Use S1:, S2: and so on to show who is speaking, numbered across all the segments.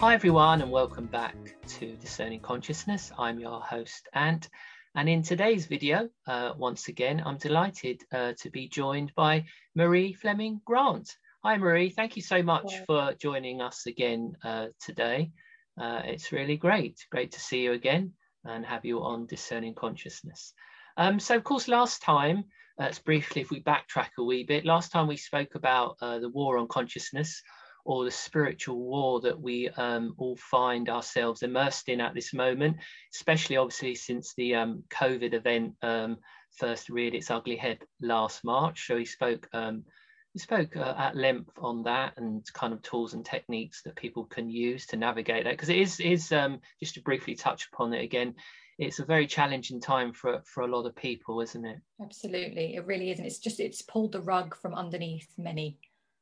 S1: Hi, everyone, and welcome back to Discerning Consciousness. I'm your host, Ant. And in today's video, uh, once again, I'm delighted uh, to be joined by Marie Fleming Grant. Hi, Marie. Thank you so much for joining us again uh, today. Uh, it's really great. Great to see you again and have you on Discerning Consciousness. Um, so, of course, last time, let's briefly, if we backtrack a wee bit, last time we spoke about uh, the war on consciousness or the spiritual war that we um, all find ourselves immersed in at this moment, especially obviously since the um, COVID event um, first reared its ugly head last March. So he spoke um, he spoke uh, at length on that and kind of tools and techniques that people can use to navigate that because it is is um, just to briefly touch upon it again. It's a very challenging time for for a lot of people, isn't it?
S2: Absolutely, it really is, and it's just it's pulled the rug from underneath many.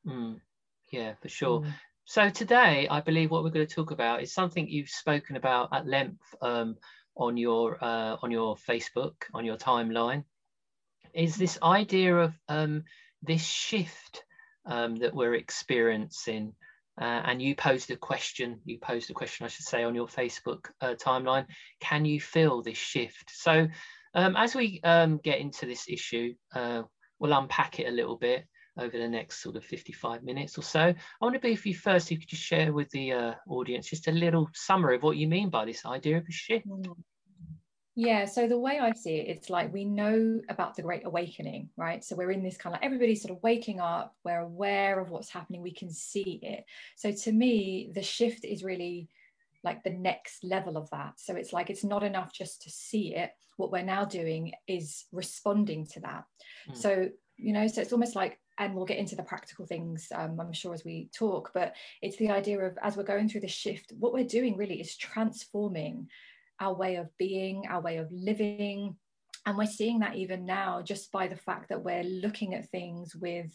S1: Mm yeah, for sure. Mm. So today, I believe what we're going to talk about is something you've spoken about at length um, on your uh, on your Facebook, on your timeline. Is this idea of um, this shift um, that we're experiencing? Uh, and you posed a question. You posed a question, I should say, on your Facebook uh, timeline. Can you feel this shift? So, um, as we um, get into this issue, uh, we'll unpack it a little bit over the next sort of 55 minutes or so. I want to be if you first, you could just share with the uh, audience just a little summary of what you mean by this idea of a shift.
S2: Yeah, so the way I see it, it's like we know about the Great Awakening, right? So we're in this kind of everybody's sort of waking up, we're aware of what's happening, we can see it. So to me, the shift is really like the next level of that. So it's like it's not enough just to see it. What we're now doing is responding to that. Mm. So, you know, so it's almost like and we'll get into the practical things um, i'm sure as we talk but it's the idea of as we're going through the shift what we're doing really is transforming our way of being our way of living. And we're seeing that even now just by the fact that we're looking at things with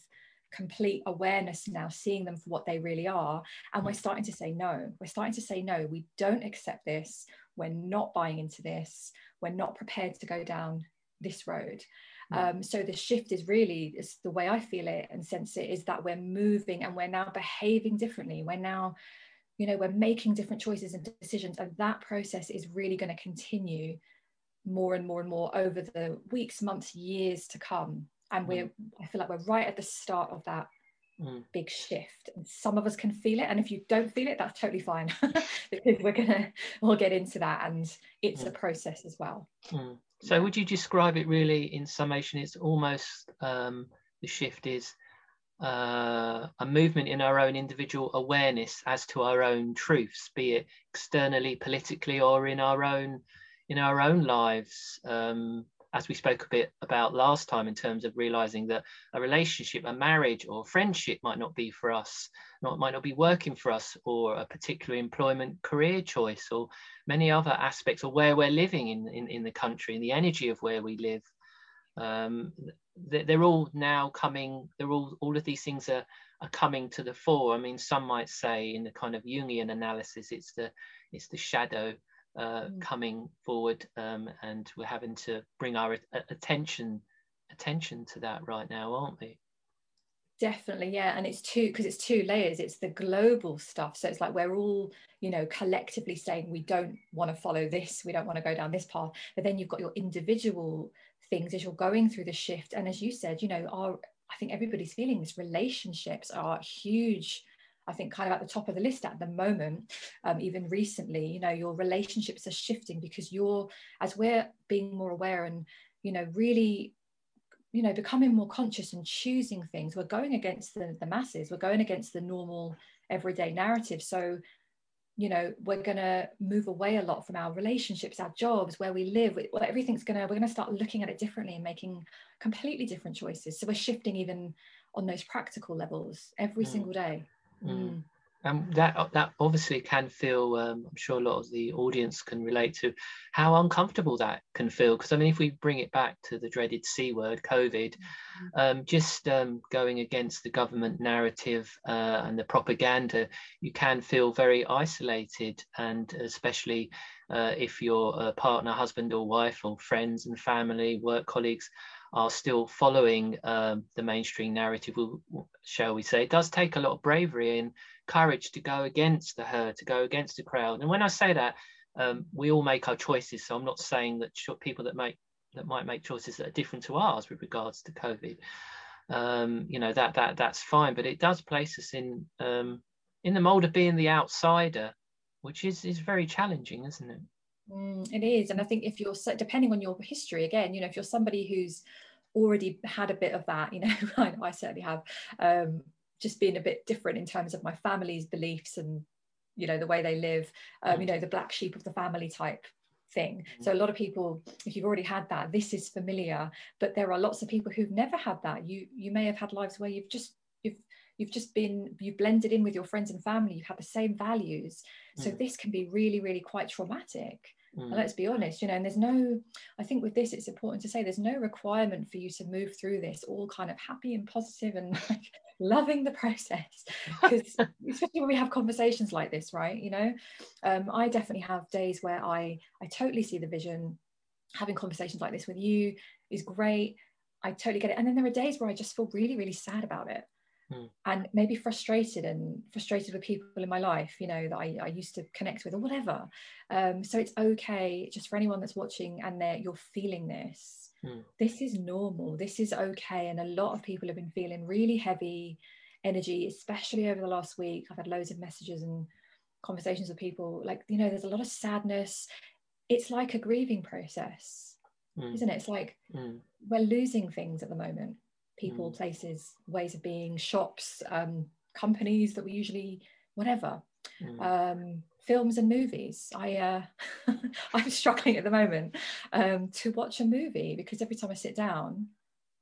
S2: complete awareness now seeing them for what they really are. And we're starting to say no. We're starting to say no. We don't accept this. We're not buying into this. We're not prepared to go down this road um, so the shift is really is the way I feel it and sense it is that we're moving and we're now behaving differently. We're now, you know, we're making different choices and decisions, and that process is really going to continue more and more and more over the weeks, months, years to come. And we're, I feel like we're right at the start of that Mm. big shift and some of us can feel it and if you don't feel it that's totally fine because we're gonna we'll get into that and it's mm. a process as well
S1: mm. So would you describe it really in summation? It's almost um, the shift is uh, a movement in our own individual awareness as to our own truths, be it externally, politically, or in our own in our own lives. Um, as we spoke a bit about last time in terms of realizing that a relationship, a marriage or friendship might not be for us, not might not be working for us, or a particular employment career choice, or many other aspects, or where we're living in, in, in the country, and the energy of where we live. Um, they're all now coming, they're all, all of these things are, are coming to the fore. I mean, some might say in the kind of Jungian analysis, it's the, it's the shadow uh, mm. coming forward, um, and we're having to bring our attention attention to that right now, aren't we?
S2: Definitely, yeah, and it's two because it's two layers. It's the global stuff, so it's like we're all, you know, collectively saying we don't want to follow this, we don't want to go down this path. But then you've got your individual things as you're going through the shift, and as you said, you know, our I think everybody's feeling this. Relationships are huge I think kind of at the top of the list at the moment, um, even recently, you know, your relationships are shifting because you're, as we're being more aware and, you know, really, you know, becoming more conscious and choosing things, we're going against the, the masses, we're going against the normal everyday narrative. So, you know, we're going to move away a lot from our relationships, our jobs, where we live. Everything's going to, we're going to start looking at it differently and making completely different choices. So we're shifting even on those practical levels every mm. single day.
S1: Mm. And that that obviously can feel. Um, I'm sure a lot of the audience can relate to how uncomfortable that can feel. Because I mean, if we bring it back to the dreaded C word, COVID, mm-hmm. um, just um, going against the government narrative uh, and the propaganda, you can feel very isolated, and especially uh, if your uh, partner, husband or wife, or friends and family, work colleagues are still following um, the mainstream narrative, shall we say. It does take a lot of bravery and courage to go against the herd, to go against the crowd. And when I say that, um, we all make our choices. So I'm not saying that people that make that might make choices that are different to ours with regards to COVID, um, you know, that that that's fine. But it does place us in um, in the mold of being the outsider, which is is very challenging, isn't it?
S2: Mm, it is, and I think if you're depending on your history, again, you know, if you're somebody who's already had a bit of that, you know, I, I certainly have, um, just being a bit different in terms of my family's beliefs and you know the way they live, um, you know, the black sheep of the family type thing. So a lot of people, if you've already had that, this is familiar. But there are lots of people who've never had that. You you may have had lives where you've just you've you've just been you've blended in with your friends and family. You've had the same values. So mm. this can be really really quite traumatic. Mm. And let's be honest, you know, and there's no, I think with this, it's important to say there's no requirement for you to move through this all kind of happy and positive and like loving the process. Because especially when we have conversations like this, right? You know, um, I definitely have days where I I totally see the vision. Having conversations like this with you is great. I totally get it. And then there are days where I just feel really, really sad about it. Hmm. and maybe frustrated and frustrated with people in my life you know that I, I used to connect with or whatever. Um, so it's okay just for anyone that's watching and they're, you're feeling this. Mm. this is normal. This is okay. And a lot of people have been feeling really heavy energy especially over the last week. I've had loads of messages and conversations with people. Like you know there's a lot of sadness. It's like a grieving process mm. isn't it? It's like mm. we're losing things at the moment people, mm. places, ways of being, shops, um, companies that we usually, whatever. Mm. Um, films and movies. I uh, I'm struggling at the moment um, to watch a movie because every time I sit down,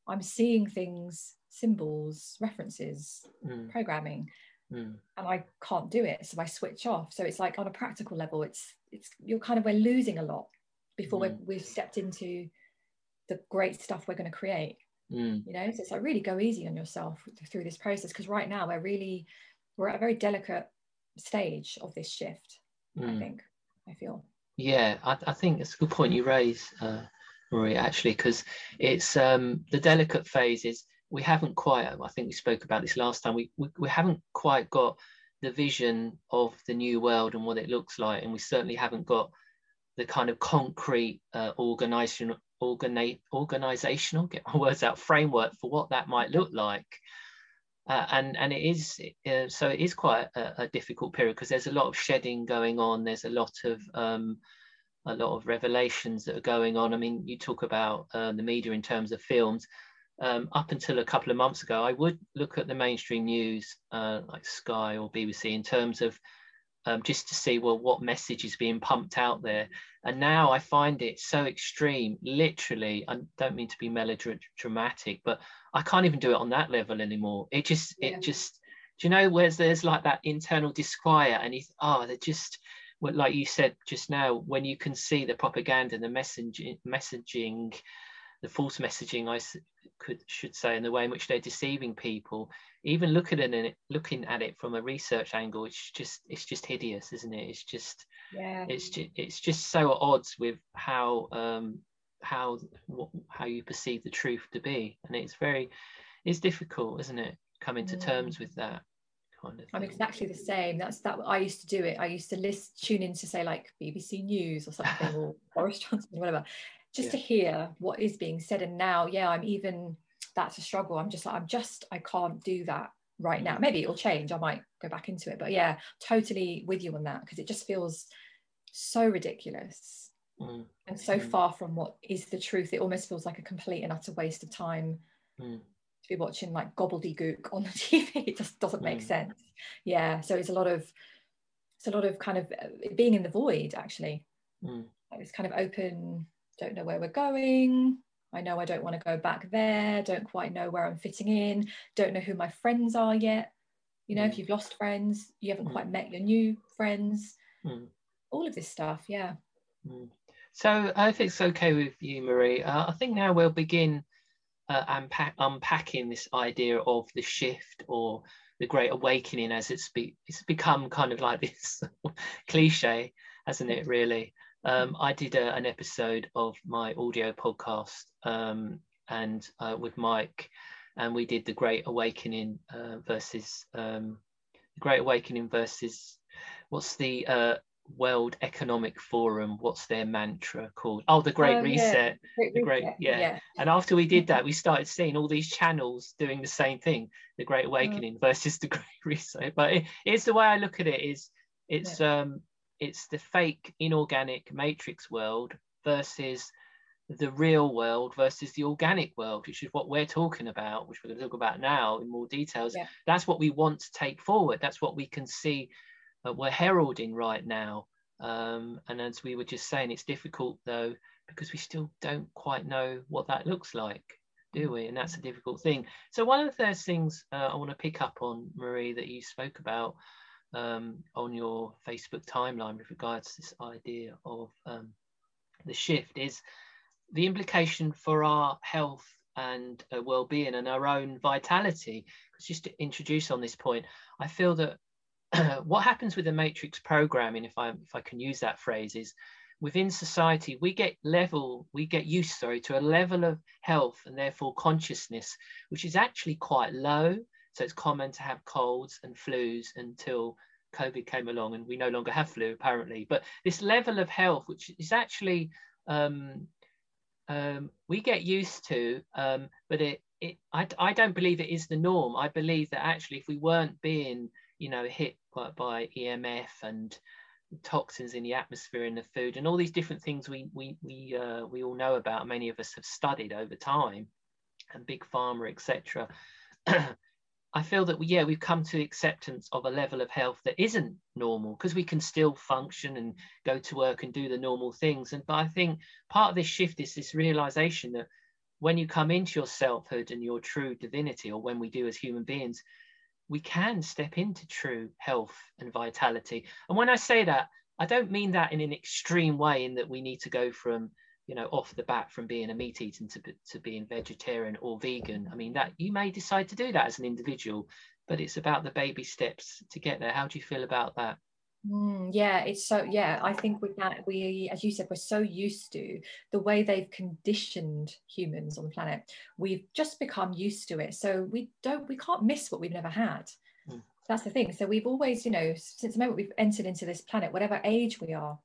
S2: I'm seeing things, symbols, references, mm. programming, mm. and I can't do it. So I switch off. So it's like on a practical level, it's it's you're kind of we're losing a lot before mm. we've stepped into the great stuff we're going to create. Mm. You know, so it's like really go easy on yourself through this process because right now we're really we're at a very delicate stage of this shift. Mm. I think I feel.
S1: Yeah, I, I, think it's a good point you raise, uh, Marie. Actually, because it's um, the delicate phase is we haven't quite. I think we spoke about this last time. We we, we haven't quite got the vision of the new world and what it looks like, and we certainly haven't got the kind of concrete uh, organization organi- organizational, get my words out, framework for what that might look like. Uh, and and it is uh, so it is quite a, a difficult period because there's a lot of shedding going on. There's a lot of um, a lot of revelations that are going on. I mean, you talk about uh, the media in terms of films. Um, up until a couple of months ago, I would look at the mainstream news uh, like Sky or BBC in terms of um, just to see well what message is being pumped out there and now i find it so extreme literally i don't mean to be melodramatic but i can't even do it on that level anymore it just yeah. it just do you know where there's like that internal disquiet and it's oh they're just like you said just now when you can see the propaganda the messaging messaging the false messaging i could should say in the way in which they're deceiving people. Even looking at it looking at it from a research angle it's just it's just hideous isn't it? It's just yeah. it's just it's just so at odds with how um how what, how you perceive the truth to be. And it's very it's difficult isn't it coming to terms with that kind of
S2: i'm exactly the same. That's that i used to do it. I used to list tune in to say like bbc news or something or boris johnson whatever just yeah. to hear what is being said and now yeah i'm even that's a struggle i'm just like i'm just i can't do that right now maybe it'll change i might go back into it but yeah totally with you on that because it just feels so ridiculous mm. and so mm. far from what is the truth it almost feels like a complete and utter waste of time mm. to be watching like gobbledygook on the tv it just doesn't make mm. sense yeah so it's a lot of it's a lot of kind of uh, being in the void actually mm. it's kind of open don't know where we're going I know I don't want to go back there, don't quite know where I'm fitting in, don't know who my friends are yet. You know, mm. if you've lost friends, you haven't mm. quite met your new friends, mm. all of this stuff, yeah.
S1: Mm. So, if it's okay with you, Marie, uh, I think now we'll begin uh, unpack, unpacking this idea of the shift or the great awakening as it's, be, it's become kind of like this cliche, hasn't it, really? Um, I did a, an episode of my audio podcast um, and uh, with Mike, and we did the Great Awakening uh, versus um, the Great Awakening versus what's the uh, World Economic Forum, what's their mantra called? Oh, the Great oh, Reset. Yeah. Great the Great, yeah. yeah. And after we did that, we started seeing all these channels doing the same thing, the Great mm. Awakening mm. versus the Great Reset. But it, it's the way I look at it is it's um it's the fake inorganic matrix world versus the real world versus the organic world, which is what we're talking about, which we're going to talk about now in more details. Yeah. That's what we want to take forward. That's what we can see uh, we're heralding right now. Um, and as we were just saying, it's difficult though, because we still don't quite know what that looks like, do we? And that's a difficult thing. So, one of the first things uh, I want to pick up on, Marie, that you spoke about um, on your Facebook timeline with regards to this idea of um, the shift is the implication for our health and uh, well-being and our own vitality. Because just to introduce on this point, I feel that what happens with the matrix programming, if I if I can use that phrase, is within society we get level we get used sorry to a level of health and therefore consciousness which is actually quite low so it's common to have colds and flus until covid came along and we no longer have flu apparently but this level of health which is actually um, um, we get used to um, but it, it I, I don't believe it is the norm i believe that actually if we weren't being you know, hit by, by EMF and toxins in the atmosphere and the food and all these different things we we we uh, we all know about. Many of us have studied over time, and big pharma, etc. I feel that we, yeah, we've come to acceptance of a level of health that isn't normal because we can still function and go to work and do the normal things. And but I think part of this shift is this realization that when you come into your selfhood and your true divinity, or when we do as human beings, we can step into true health and vitality. And when I say that, I don't mean that in an extreme way, in that we need to go from, you know, off the bat from being a meat eater to, to being vegetarian or vegan. I mean, that you may decide to do that as an individual, but it's about the baby steps to get there. How do you feel about that?
S2: Mm, yeah, it's so yeah. I think we can we, as you said, we're so used to the way they've conditioned humans on the planet. We've just become used to it, so we don't we can't miss what we've never had. Mm. That's the thing. So we've always, you know, since the moment we've entered into this planet, whatever age we are,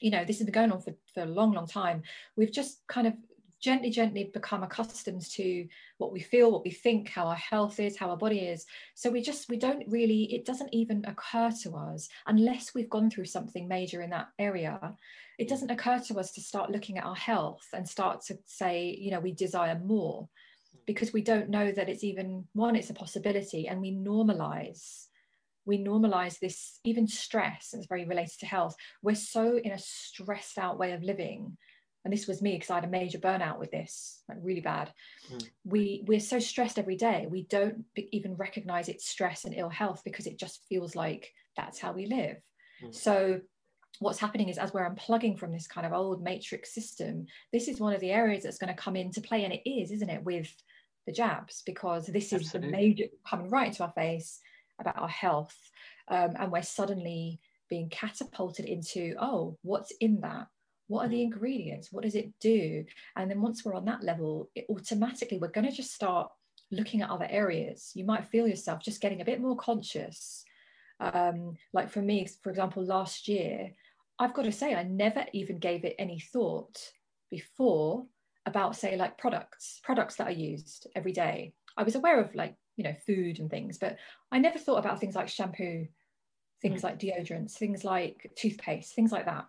S2: you know, this has been going on for for a long, long time. We've just kind of gently, gently become accustomed to what we feel, what we think, how our health is, how our body is. So we just, we don't really, it doesn't even occur to us unless we've gone through something major in that area. It doesn't occur to us to start looking at our health and start to say, you know, we desire more because we don't know that it's even one, it's a possibility, and we normalize we normalize this even stress and it's very related to health we're so in a stressed out way of living and this was me because I had a major burnout with this, like really bad. Mm. We we're so stressed every day. We don't even recognize it's stress and ill health because it just feels like that's how we live. Mm. So what's happening is as we're unplugging from this kind of old matrix system, this is one of the areas that's going to come into play, and it is, isn't it, with the jabs because this is the major coming right into our face about our health, um, and we're suddenly being catapulted into oh, what's in that? what are the mm. ingredients? What does it do? And then once we're on that level it automatically we're going to just start looking at other areas. You might feel yourself just getting a bit more conscious. Um, like for me for example last year i've got to say i never even gave it any thought before about say like products products that i used every day. I was aware of like you know food and things but i never thought about things like shampoo things mm. like deodorants things like toothpaste things like that.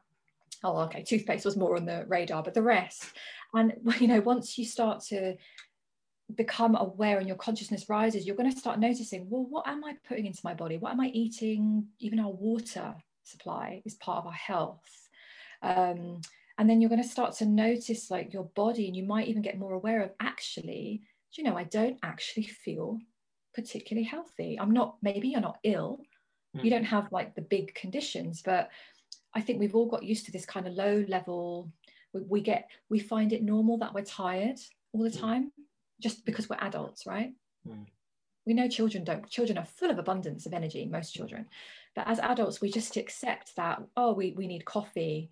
S2: Oh okay toothpaste was more on the radar but the rest. And you know once you start to become aware and your consciousness rises you're going to start noticing well what am i putting into my body? What am i eating? Even our water supply is part of our health. Um, and then you're going to start to notice like your body and you might even get more aware of actually you know i don't actually feel particularly healthy i'm not maybe you're not ill mm. you don't have like the big conditions but I think we've all got used to this kind of low level. We, we get we find it normal that we're tired all the mm. time, just because we're adults, right? Mm. We know children don't. Children are full of abundance of energy, most children. But as adults, we just accept that, oh, we, we need coffee,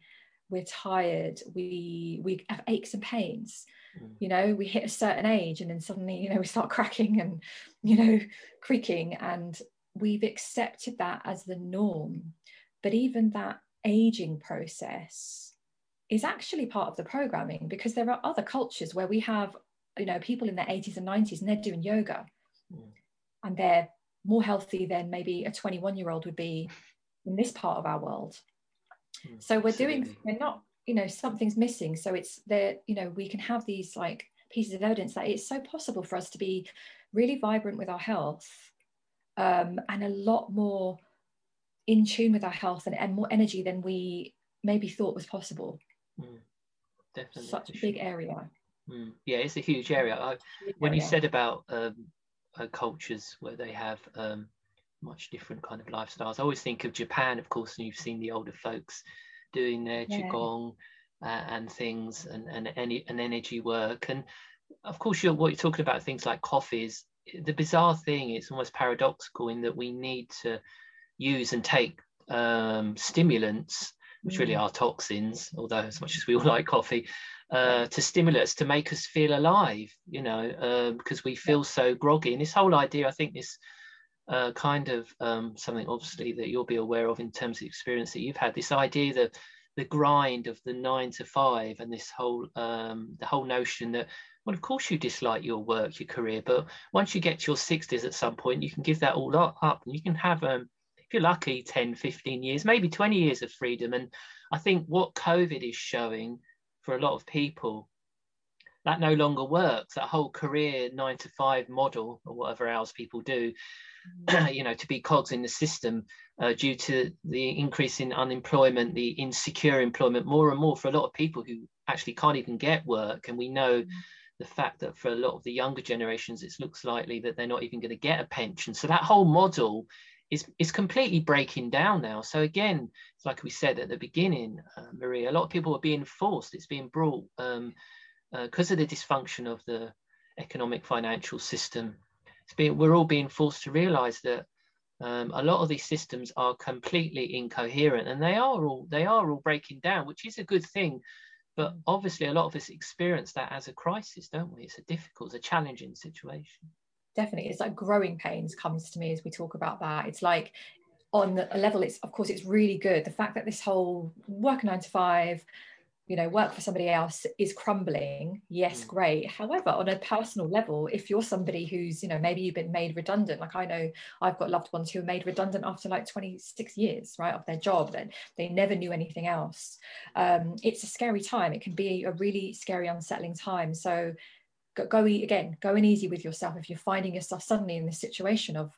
S2: we're tired, we we have aches and pains. Mm. You know, we hit a certain age and then suddenly, you know, we start cracking and, you know, creaking and we've accepted that as the norm. But even that aging process is actually part of the programming because there are other cultures where we have, you know, people in their 80s and 90s and they're doing yoga mm. and they're more healthy than maybe a 21 year old would be in this part of our world. Mm, so we're absolutely. doing, we're not, you know, something's missing. So it's there, you know, we can have these like pieces of evidence that it's so possible for us to be really vibrant with our health um, and a lot more in tune with our health and, and more energy than we maybe thought was possible. Mm, definitely. Such a big area.
S1: Mm, yeah, it's a huge area. I, when you said about um, uh, cultures where they have um, much different kind of lifestyles, I always think of Japan, of course, and you've seen the older folks doing their yeah. qigong uh, and things and and any and energy work and of course you're what you're talking about things like coffee is the bizarre thing it's almost paradoxical in that we need to use and take um, stimulants which really mm. are toxins, although as much as we all like coffee, uh, to stimulate us to make us feel alive, you know, because we feel so groggy. And this whole idea, I think this uh, kind of um, something obviously that you'll be aware of in terms of experience that you've had, this idea that the grind of the nine to five and this whole um, the whole notion that well of course you dislike your work your career but once you get to your 60s at some point you can give that all up and you can have um, if you're lucky 10 15 years maybe 20 years of freedom. And i think what covid is showing for a lot of people that no longer works that whole career nine to five model or whatever else people do mm. you know to be cogs in the system uh, due to the increase in unemployment the insecure employment more and more for a lot of people who actually can't even get work and we know mm. the fact that for a lot of the younger generations it looks likely that they're not even going to get a pension so that whole model is is completely breaking down now. So again, it's like we said at the beginning, uh, Maria, a lot of people are being forced. It's being brought um, uh, of the dysfunction of the economic financial system. We're all being forced to realise that um, a lot of these systems are completely incoherent, and they are all they are all breaking down, which is a good thing. But obviously, a lot of us experience that as a crisis, don't we? It's a difficult, it's a challenging situation
S2: definitely it's like growing pains comes to me as we talk about that it's like on a level it's of course it's really good the fact that this whole work nine to five you know work for somebody else is crumbling yes mm. great. However on a personal level if you're somebody who's you know maybe you've been made redundant like i know i've got loved ones who were made redundant after like 26 years right of their job and they never knew anything else. Um, it's a scary time. It can be a really scary unsettling time. So go, again, go again going easy with yourself. If you're finding yourself suddenly in this situation of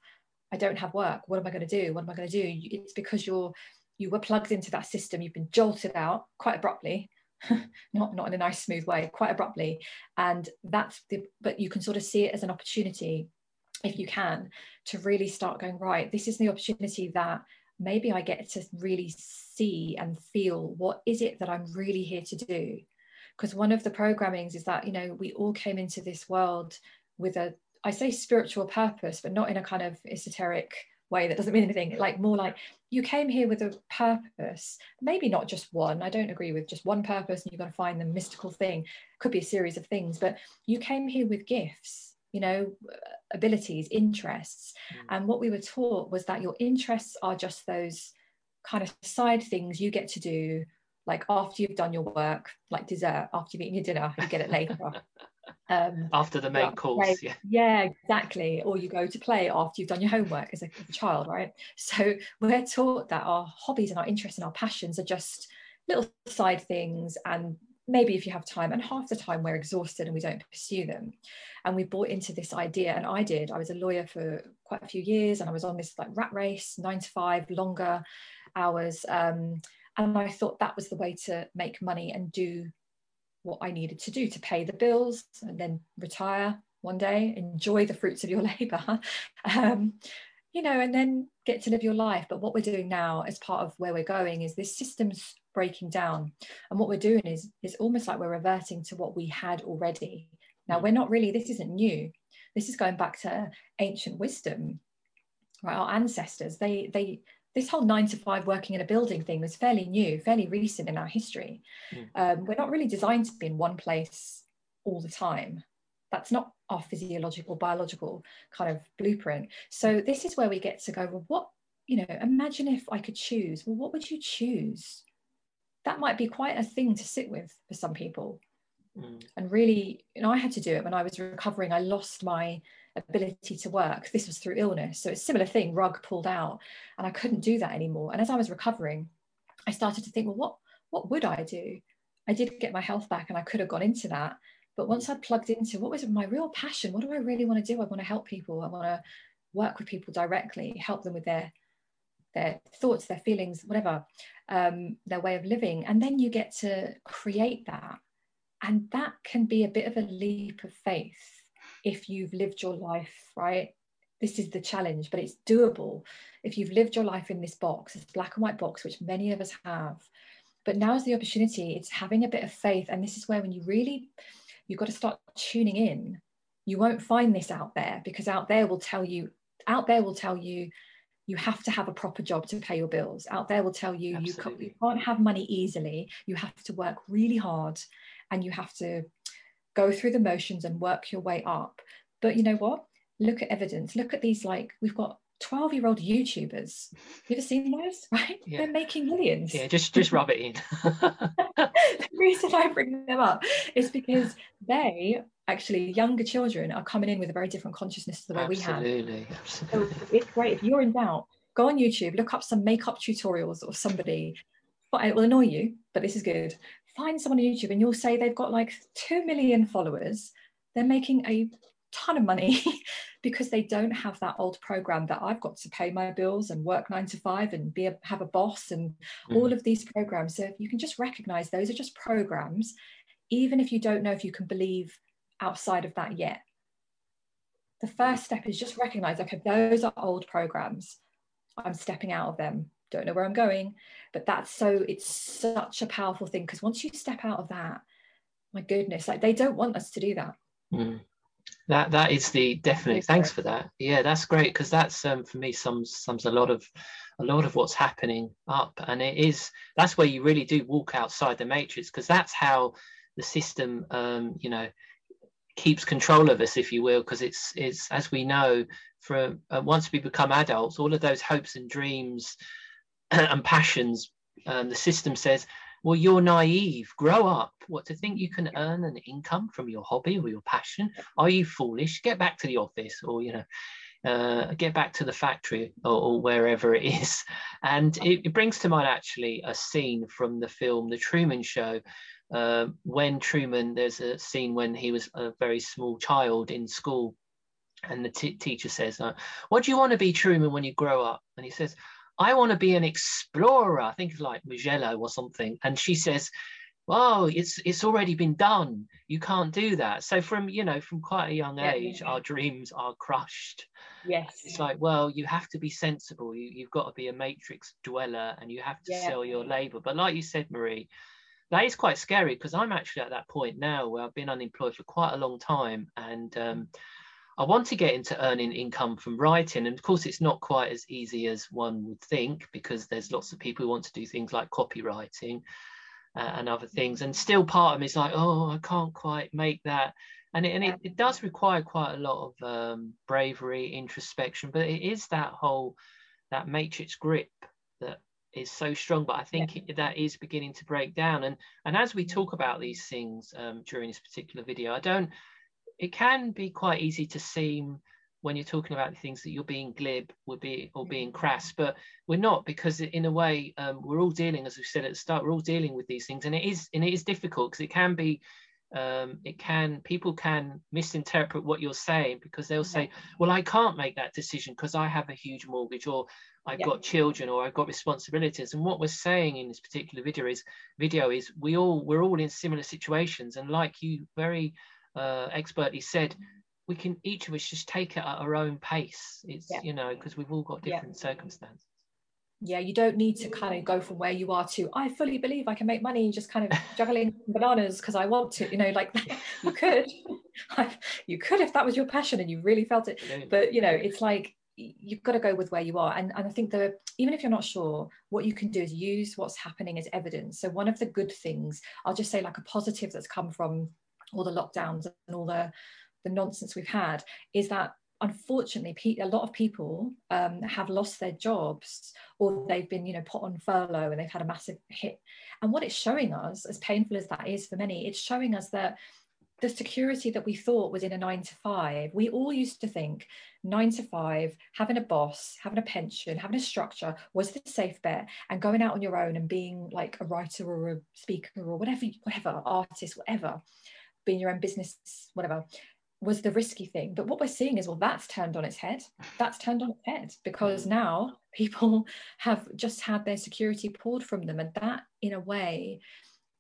S2: i don't have work. What am i going to do? What am i going to do it's because you're you were plugged into that system. You've been jolted out quite abruptly not not in a nice smooth way quite abruptly. And that's the but you can sort of see it as an opportunity if you can to really start going right this is the opportunity that maybe i get to really see and feel what is it that i'm really here to do. Because one of the programmings is that you know we all came into this world with a i say spiritual purpose but not in a kind of esoteric way that doesn't mean anything. Like more like you came here with a purpose. Maybe not just one. I don't agree with just one purpose and you've got to find the mystical thing. Could be a series of things but you came here with gifts you know abilities interests. Mm. and what we were taught was that your interests are just those kind of side things you get to do like after you've done your work, like dessert, after you've eaten your dinner, you get it later.
S1: Um, after the main course, yeah.
S2: Yeah, exactly. Or you go to play after you've done your homework as a, as a child, right? So we're taught that our hobbies and our interests and our passions are just little side things and maybe if you have time and half the time we're exhausted and we don't pursue them and we bought into this idea and i did i was a lawyer for quite a few years and i was on this like rat race nine to five longer hours um, and I thought that was the way to make money and do what I needed to do to pay the bills and then retire one day, enjoy the fruits of your labor, um, you know, and then get to live your life. But what we're doing now, as part of where we're going, is this system's breaking down. And what we're doing is, is almost like we're reverting to what we had already. Now, we're not really, this isn't new. This is going back to ancient wisdom, right? Our ancestors, they, they, this whole nine to five working in a building thing was fairly new, fairly recent in our history. Mm. Um, we're not really designed to be in one place all the time. that's not our physiological biological kind of blueprint so this is where we get to go well what you know imagine if i could choose well what would you choose that might be quite a thing to sit with for some people mm. and really you know i had to do it when i was recovering i lost my ability to work this was through illness so it's a similar thing rug pulled out and i couldn't do that anymore and as i was recovering i started to think well what what would i do i did get my health back and i could have gone into that but once I plugged into what was my real passion, what do I really want to do? I want to help people. I want to work with people directly, help them with their their thoughts, their feelings, whatever, um, their way of living. And then you get to create that. And that can be a bit of a leap of faith if you've lived your life, right? This is the challenge, but it's doable. If you've lived your life in this box, this black and white box, which many of us have. But now is the opportunity. It's having a bit of faith. And this is where when you really you've got to start tuning in you won't find this out there because out there will tell you out there will tell you you have to have a proper job to pay your bills out there will tell you you can't, you can't have money easily you have to work really hard and you have to go through the motions and work your way up but you know what look at evidence look at these like we've got 12 year old YouTubers. You ever seen those? Right? Yeah. They're making millions.
S1: Yeah, just just rub it in.
S2: the reason I bring them up is because they actually younger children are coming in with a very different consciousness to the way
S1: absolutely,
S2: we have.
S1: Absolutely.
S2: So it's great. If you're in doubt, go on YouTube, look up some makeup tutorials or somebody. It will annoy you, but this is good. Find someone on YouTube and you'll say they've got like 2 million followers. They're making a ton of money because they don't have that old program that I've got to pay my bills and work nine to five and be a, have a boss and mm. all of these programs. So if you can just recognize those are just programs, even if you don't know if you can believe outside of that yet. The first step is just recognize, okay, those are old programs. I'm stepping out of them. Don't know where I'm going, but that's so it's such a powerful thing because once you step out of that, my goodness, like they don't want us to do that.
S1: Mm. That that is the definite. Thanks for that. Yeah, that's great because that's um, for me sums sums a lot of a lot of what's happening up, and it is that's where you really do walk outside the matrix because that's how the system, um, you know, keeps control of us, if you will, because it's it's as we know from uh, once we become adults, all of those hopes and dreams and passions, um, the system says well, you're naive. Grow up. What to think you can earn an income from your hobby or your passion? Are you foolish? Get back to the office or, you know, uh, get back to the factory or, or wherever it is. And it, it, brings to mind actually a scene from the film The Truman Show. Uh, when Truman, there's a scene when he was a very small child in school, and the t- teacher says, uh, What do you want to be, Truman, when you grow up? And he says, I want to be an explorer. I think it's like Magellan or something. And she says, "Wow, it's it's already been done. You can't do that." So from you know from quite a young yeah, age, yeah. our dreams are crushed.
S2: Yes,
S1: it's like well, you have to be sensible. You you've got to be a matrix dweller, and you have to yeah. sell your labor. But like you said, Marie, that is quite scary because I'm actually at that point now where I've been unemployed for quite a long time, and um, I want to get into earning income from writing. And of course, it's not quite as easy as one would think because there's lots of people who want to do things like copywriting uh, and other things. And still, part of me is like, oh, I can't quite make that. And it, and it, it does require quite a lot of um, bravery, introspection, but it is that whole, that matrix grip that is so strong but i think yeah. it, that is beginning to break down and and as we talk about these things um, during this particular video i don't it can be quite easy to seem when you're talking about things that you're being glib or, be, or being crass, but we're not because in a way um, we're all dealing, as we said at the start, we're all dealing with these things, and it is and it is difficult because it can be. Um, it can people can misinterpret what you're saying because they'll say well i can't make that decision because i have a huge mortgage or i've yeah. got children or i've got responsibilities and what we're saying in this particular video is video is we all we're all in similar situations and like you very uh, expertly said, we can each of us just take it at our own pace. It's yeah. you know because we've all got different yeah. circumstances.
S2: Yeah, you don't need to kind of go from where you are to I fully believe I can make money just kind of juggling bananas because I want to. You know, like you could, you could if that was your passion and you really felt it. Yeah. But you know, it's like you've got to go with where you are and, and i think that even if you're not sure what you can do is use what's happening as evidence so one of the good things i'll just say like a positive that's come from all the lockdowns and all the the nonsense we've had is that unfortunately a lot of people um, have lost their jobs or they've been you know put on furlough and they've had a massive hit. And what it's showing us as painful as that is for many it's showing us that the security that we thought was in a nine to five we all used to think nine to five having a boss having a pension having a structure was the safe bet. And going out on your own and being like a writer or a speaker or whatever whatever artist whatever being your own business whatever was the risky thing. But what we're seeing is, well, that's turned on its head. That's turned on its head because mm. now people have just had their security pulled from them. And that, in a way,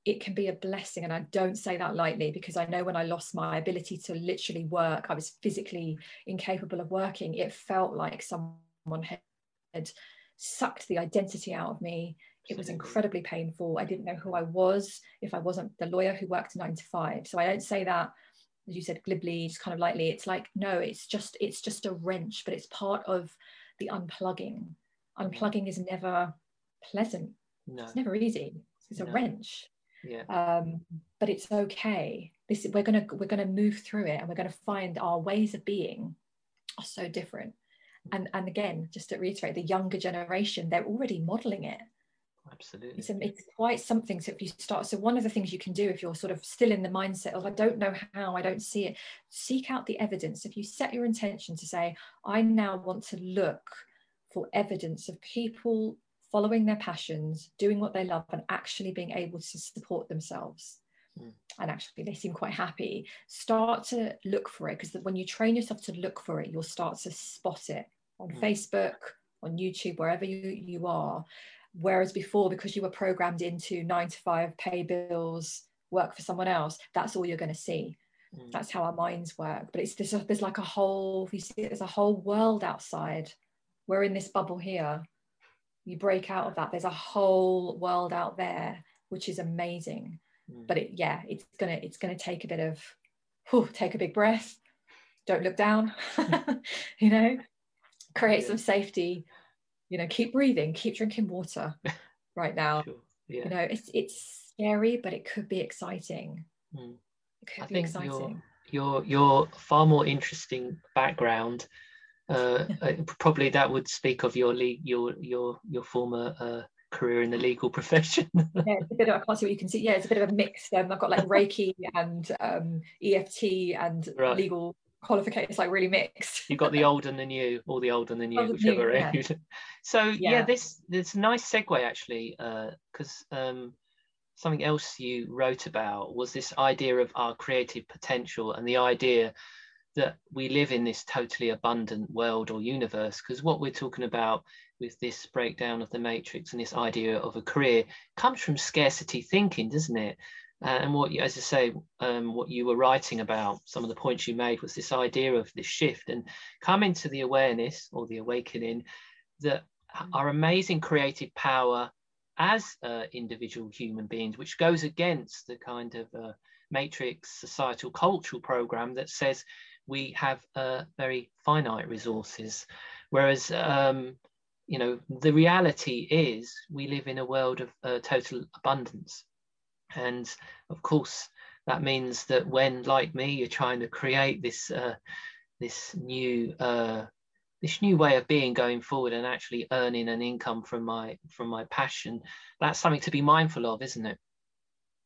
S2: it can be a blessing. And I don't say that lightly because I know when I lost my ability to literally work, I was physically incapable of working. It felt like someone had sucked the identity out of me. It was incredibly painful. I didn't know who I was if I wasn't the lawyer who worked nine to five. So I don't say that as you said glibly just kind of lightly. It's like no it's just it's just a wrench but it's part of the unplugging. Unplugging is never pleasant. No. it's never easy. It's a no. wrench.
S1: Yeah.
S2: Um, but it's okay. This we're gonna we're gonna move through it and we're gonna find our ways of being are so different. And and again just to reiterate the younger generation they're already modeling it
S1: absolutely
S2: it's, it's quite something so if you start so one of the things you can do if you're sort of still in the mindset of i don't know how i don't see it seek out the evidence if you set your intention to say i now want to look for evidence of people following their passions doing what they love and actually being able to support themselves mm. and actually they seem quite happy start to look for it because when you train yourself to look for it you'll start to spot it on mm. facebook on youtube wherever you, you are Whereas before, because you were programmed into nine to five, pay bills, work for someone else, that's all you're going to see. Mm. That's how our minds work. But it's there's, there's like a whole, you see, there's a whole world outside. We're in this bubble here. You break out of that. There's a whole world out there, which is amazing. Mm. But it, yeah, it's gonna it's gonna take a bit of, whew, take a big breath. Don't look down. you know, create yeah. some safety you know keep breathing keep drinking water right now sure. yeah. you know it's it's scary but it could be exciting
S1: mm. it could I be exciting your, your your far more interesting background uh, uh, probably that would speak of your le- your your your former uh, career in the legal profession.
S2: yeah, it's a bit of, I can't see what you can see. Yeah, it's a bit of a mix. Um, I've got like Reiki and um, EFT and right. legal qualification it's like really mixed
S1: you've got the old and the new or the old and the new old whichever new, yeah. so yeah. yeah. this this nice segue actually because uh, um, something else you wrote about was this idea of our creative potential and the idea that we live in this totally abundant world or universe because what we're talking about with this breakdown of the matrix and this idea of a career comes from scarcity thinking doesn't it and what, as I say, um, what you were writing about, some of the points you made was this idea of this shift and coming to the awareness or the awakening that mm. our amazing creative power as uh, individual human beings, which goes against the kind of uh, matrix societal cultural program that says we have uh, very finite resources. Whereas, um, you know, the reality is we live in a world of uh, total abundance. And of course, that means that when, like me, you're trying to create this uh, this new uh, this new way of being going forward and actually earning an income from my from my passion, that's something to be mindful of, isn't it?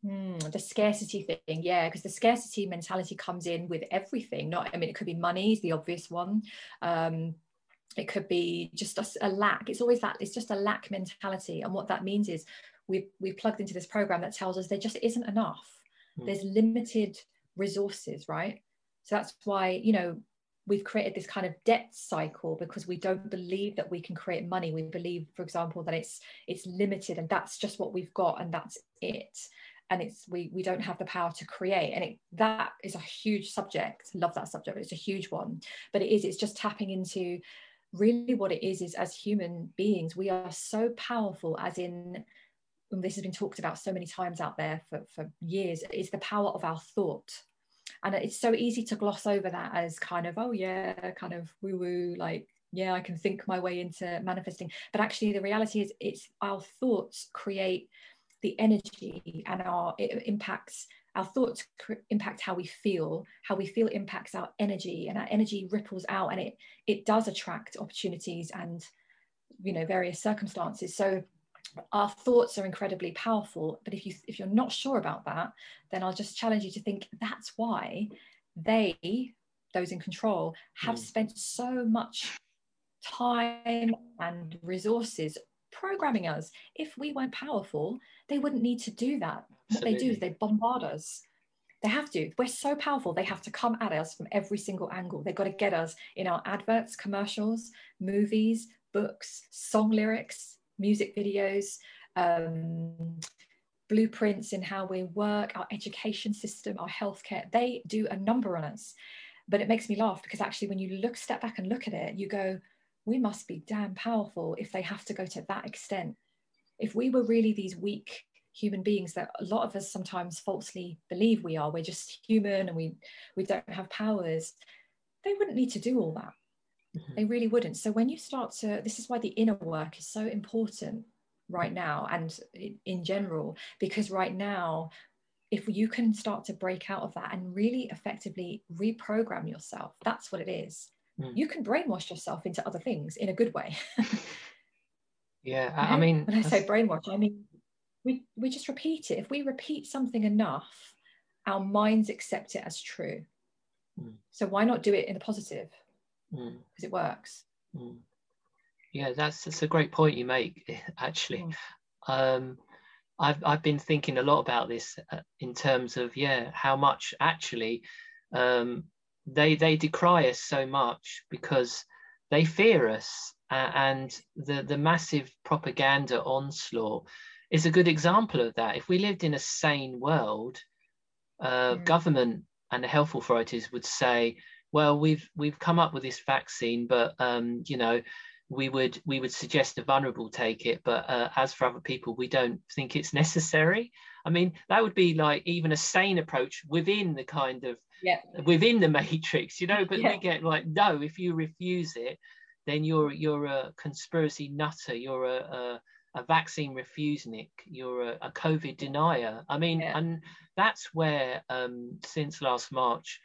S2: Mm, the scarcity thing, yeah, because the scarcity mentality comes in with everything. Not, I mean, it could be money the obvious one. Um, it could be just a, a lack. It's always that. It's just a lack mentality, and what that means is we've, we've plugged into this program that tells us there just isn't enough. Mm. There's limited resources, right? So that's why, you know, we've created this kind of debt cycle because we don't believe that we can create money. We believe, for example, that it's it's limited and that's just what we've got and that's it. And it's we we don't have the power to create. And it that is a huge subject. Love that subject, it's a huge one. But it is, it's just tapping into really what it is is as human beings, we are so powerful as in and this has been talked about so many times out there for, for years, is the power of our thought. And it's so easy to gloss over that as kind of, oh yeah, kind of woo woo, like, yeah, I can think my way into manifesting. But actually, the reality is, it's our thoughts create the energy and our it impacts our thoughts impact how we feel how we feel impacts our energy and our energy ripples out and it it does attract opportunities and you know various circumstances so our thoughts are incredibly powerful but if you if you're not sure about that then i'll just challenge you to think that's why they those in control have mm. spent so much time and resources programming us. If we weren't powerful they wouldn't need to do that. What they do is they bombard us. They have to. We're so powerful they have to come at us from every single angle. They've got to get us in our adverts commercials movies books song lyrics music videos, um, blueprints in how we work, our education system, our healthcare. They do a number on us. But it makes me laugh because actually, when you look, step back and look at it, you go, we must be damn powerful if they have to go to that extent. If we were really these weak human beings that a lot of us sometimes falsely believe we are, we're just human and we, we don't have powers, they wouldn't need to do all that. Mm-hmm. They really wouldn't. So when you start to, this is why the inner work is so important right now and in general, because right now, if you can start to break out of that and really effectively reprogram yourself, that's what it is. Mm. You can brainwash yourself into other things in a good way.
S1: yeah, I mean,
S2: when I say brainwash, I mean we we just repeat it. If we repeat something enough, our minds accept it as true. Mm. So why not do it in the positive? Because mm. it works. Mm.
S1: Yeah, that's that's a great point you make. Actually, mm. um, I've I've been thinking a lot about this uh, in terms of yeah how much actually um, they they decry us so much because they fear us uh, and the the massive propaganda onslaught is a good example of that. If we lived in a sane world, uh, mm. government and the health authorities would say well, we've we've come up with this vaccine, but um, you know, we would we would suggest the vulnerable take it, but uh, as for other people, we don't think it's necessary. I mean, that would be like even a sane approach within the kind of
S2: yeah.
S1: within the matrix, you know. But yeah. we get like, no, if you refuse it, then you're you're a conspiracy nutter. You're a, a a vaccine refusenic, you're a, a COVID denier. I mean, yeah. and that's where um, since last March,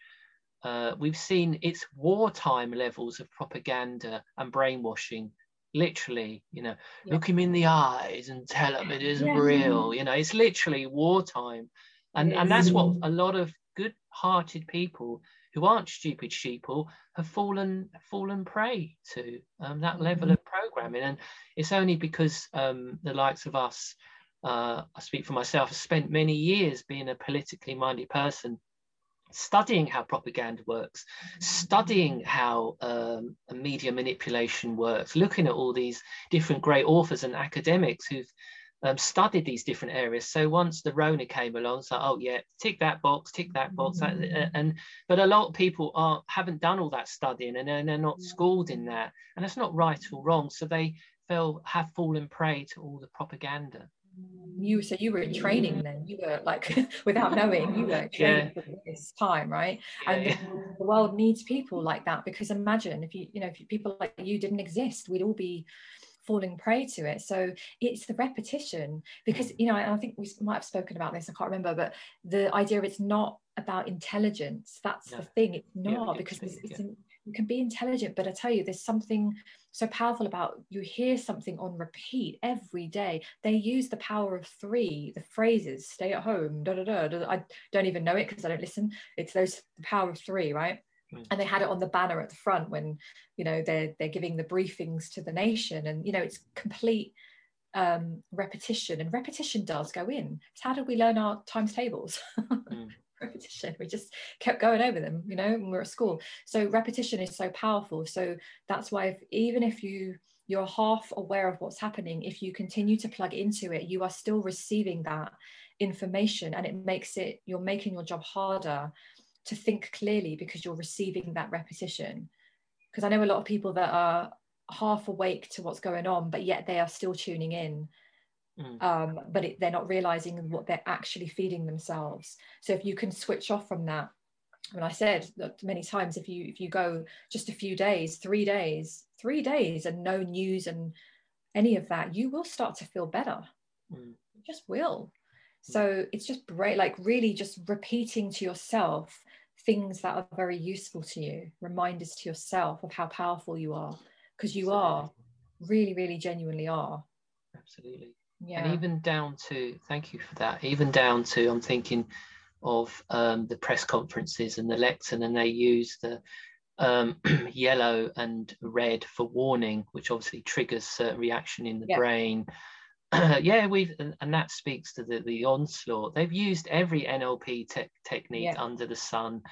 S1: uh, we've seen its wartime levels of propaganda and brainwashing literally you know yeah. look him in the eyes and tell him it isn't yeah. real you know it's literally wartime and and that's what a lot of good hearted people who aren't stupid sheeple have fallen fallen prey to um, that level of programming and it's only because um, the likes of us uh, I speak for myself, have spent many years being a politically minded person studying how propaganda works, studying how um, media manipulation works, looking at all these different great authors and academics who've um, studied these different areas. So once the Rona came along, like, oh yeah, tick that box, tick that box, uh, and but a lot of people are haven't done all that studying and they're, they're not schooled in that, and it's not right or wrong. So they feel have fallen prey to all the propaganda.
S2: You so you were in training then. You were like without knowing you were training yeah. This time right? Yeah, and yeah. The, world needs people like that because imagine if you you know if people like you didn't exist we'd all be falling prey to it. So it's the repetition because mm. you know i think we might have spoken about this i can't remember but the idea of it's not about intelligence. That's no. the thing it's not because it's, it's, you can be intelligent but i tell you there's something so powerful about you hear something on repeat every day. They use the power of three the phrases stay at home da da da, da. i don't even know it because i don't listen. It's those the power of three right? Mm. and they had it on the banner at the front when you know they're they're giving the briefings to the nation. And you know it's complete um, repetition. And repetition does go in. It's how did we learn our times tables? Mm repetition. We just kept going over them you know when we are at school. So repetition is so powerful. So that's why if, even if you you're half aware of what's happening if you continue to plug into it you are still receiving that information and it makes it you're making your job harder to think clearly because you're receiving that repetition. Because i know a lot of people that are half awake to what's going on but yet they are still tuning in Mm. Um, but it, they're not realizing what they're actually feeding themselves. So if you can switch off from that, and I said that many times, if you if you go just a few days, three days, three days, and no news and any of that, you will start to feel better. Mm. You just will. So it's just great, like really just repeating to yourself things that are very useful to you, reminders to yourself of how powerful you are, because you are really, really genuinely are.
S1: Absolutely. Yeah. And even down to, thank you for that, even down to, I'm thinking of um, the press conferences and the lectern, and they use the um, yellow and red for warning, which obviously triggers certain reaction in the yeah. brain. yeah, we've and that speaks to the, the onslaught. They've used every NLP te- technique yeah. under the sun,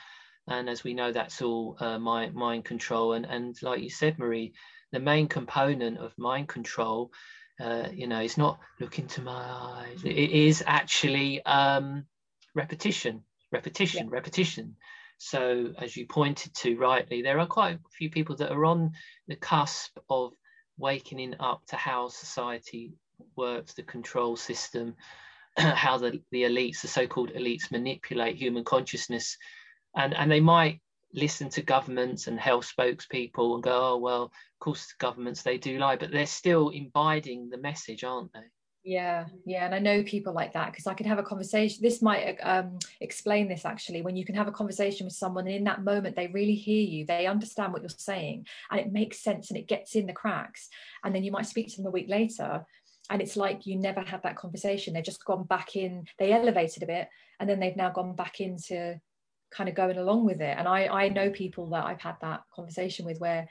S1: and as we know, that's all uh, mind mind control. And and like you said, Marie, the main component of mind control, uh, you know, it's not look into my eyes. It is actually um, repetition, repetition, yeah. repetition. So, as you pointed to rightly, there are quite a few people that are on the cusp of waking up to how society works, the control system, how the, the elites, the so-called elites, manipulate human consciousness, and and they might listen to governments and health spokespeople and go, oh well, of course governments they do lie, but they're still imbibing the message, aren't they?
S2: Yeah, yeah, and I know people like that because I could have a conversation. This might um, explain this actually. When you can have a conversation with someone, and in that moment they really hear you, they understand what you're saying, and it makes sense and it gets in the cracks. And then you might speak to them a week later, and it's like you never had that conversation. They've just gone back in. They elevated a bit, and then they've now gone back into kind of going along with it. And I I know people that I've had that conversation with where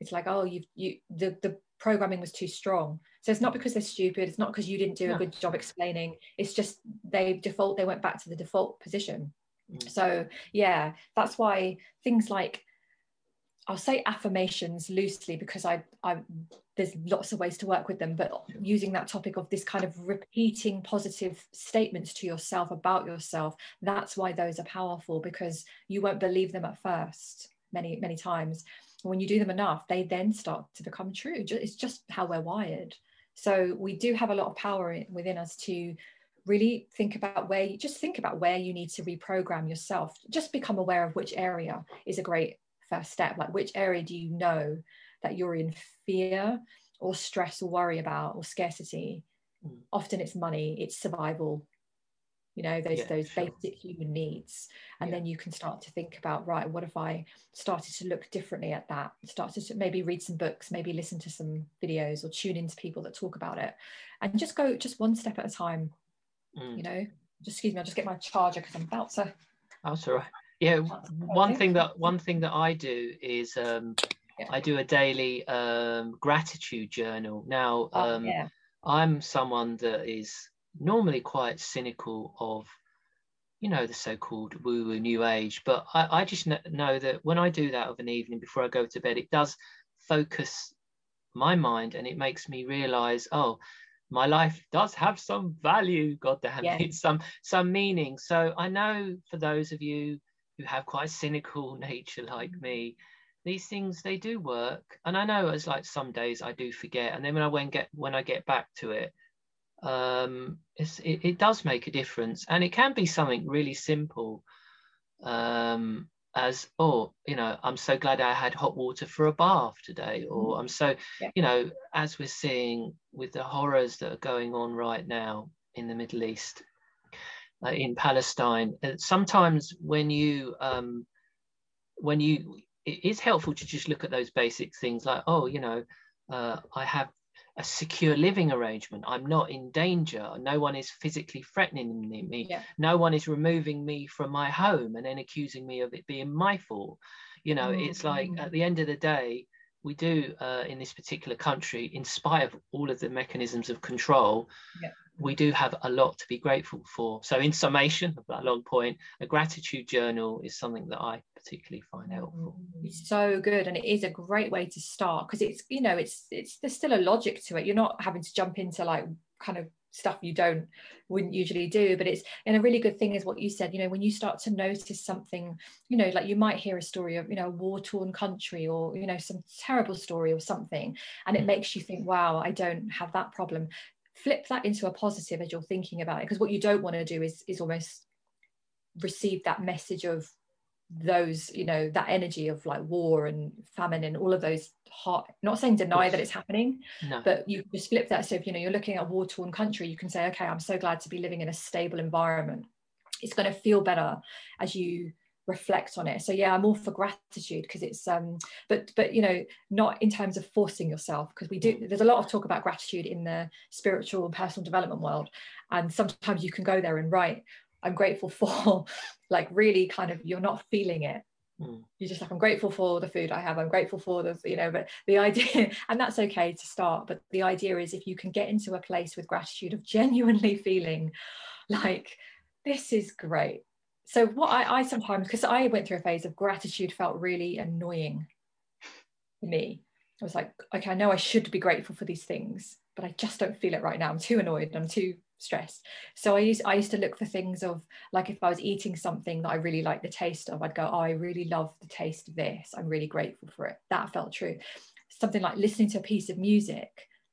S2: it's like, oh, you you the the programming was too strong. So it's not because they're stupid. It's not because you didn't do a good job explaining. It's just they default. They went back to the default position. Mm. So yeah, that's why things like I'll say affirmations loosely because I, I there's lots of ways to work with them, but using that topic of this kind of repeating positive statements to yourself about yourself, that's why those are powerful because you won't believe them at first many many times when you do them enough, they then start to become true. It's just how we're wired. So we do have a lot of power within us to really think about where you just think about where you need to reprogram yourself. Just become aware of which area is a great first step. Like which area do you know that you're in fear or stress or worry about or scarcity? Mm. Often it's money, it's survival, you know those yeah, those sure. basic human needs and yeah. then you can start to think about right what if i started to look differently at that started to maybe read some books maybe listen to some videos or tune into people that talk about it and just go just one step at a time mm. you know just excuse me i'll just get my charger because i'm about to
S1: that's all right yeah one thing that one thing that i do is um yeah. i do a daily um gratitude journal now oh, um yeah. i'm someone that is normally quite cynical of you know the so-called woo-woo new age but i, I just know that when i do that of an evening before i go to bed it does focus my mind and it makes me realize oh my life does have some value god damn yeah. it some some meaning so i know for those of you who have quite a cynical nature like me these things they do work and i know as like some days i do forget and then when i when get when i get back to it um, it, it, does make a difference. And it can be something really simple um, as, oh, you know, I'm so glad I had hot water for a bath today. Or mm. I'm so, yeah. you know, as we're seeing with the horrors that are going on right now in the Middle East, uh, in Palestine, uh, sometimes when you, um, when you, it is helpful to just look at those basic things like, oh, you know, uh, I have a secure living arrangement. I'm not in danger. No one is physically threatening me. Yeah. No one is removing me from my home and then accusing me of it being my fault. You know, mm-hmm. it's like at the end of the day, we do uh, in this particular country, in spite of all of the mechanisms of control, yeah. We do have a lot to be grateful for. So, in summation of that long point, a gratitude journal is something that I particularly find helpful.
S2: It's so good, and it is a great way to start because it's you know it's it's there's still a logic to it. You're not having to jump into like kind of stuff you don't wouldn't usually do but it's and a really good thing is what you said you know when you start to notice something you know like you might hear a story of you know a war torn country or you know some terrible story or something and it mm. makes you think wow i don't have that problem flip that into a positive as you're thinking about it because what you don't want to do is is almost receive that message of those you know that energy of like war and famine and all of those hot not saying deny that it's happening no. but you just flip that so if you know you're looking at a war torn country you can say okay i'm so glad to be living in a stable environment it's going to feel better as you reflect on it so yeah i'm all for gratitude because it's um but but you know not in terms of forcing yourself because we do mm. there's a lot of talk about gratitude in the spiritual and personal development world and sometimes you can go there and write i'm grateful for like really kind of you're not feeling it mm. you're just like i'm grateful for the food i have i'm grateful for the you know but the idea and that's okay to start but the idea is if you can get into a place with gratitude of genuinely feeling like this is great so what I, I sometimes because I went through a phase of gratitude felt really annoying for me. I was like, okay, I know I should be grateful for these things, but I just don't feel it right now. I'm too annoyed. I'm too stressed. So I used I used to look for things of like if I was eating something that I really like the taste of, I'd go, oh, I really love the taste of this. I'm really grateful for it. That felt true. Something like listening to a piece of music,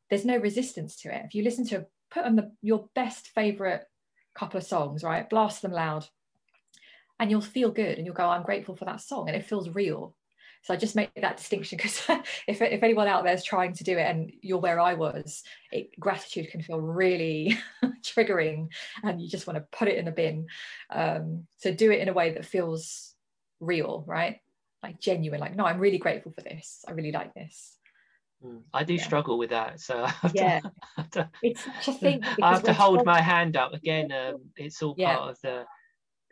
S2: there's no resistance to it. If you listen to put on the your best favorite couple of songs, right? Blast them loud, and you'll feel good and you'll go i'm grateful for that song and it feels real so i just make that distinction because if, if anyone out there is trying to do it and you're where i was it, gratitude can feel really triggering and you just want to put it in the bin um, so do it in a way that feels real right like genuine like no i'm really grateful for this i really like this
S1: hmm. I do yeah. struggle with that, so
S2: yeah, to, it's such a thing.
S1: I have to hold my hand up again. Um, it's all yeah. part of the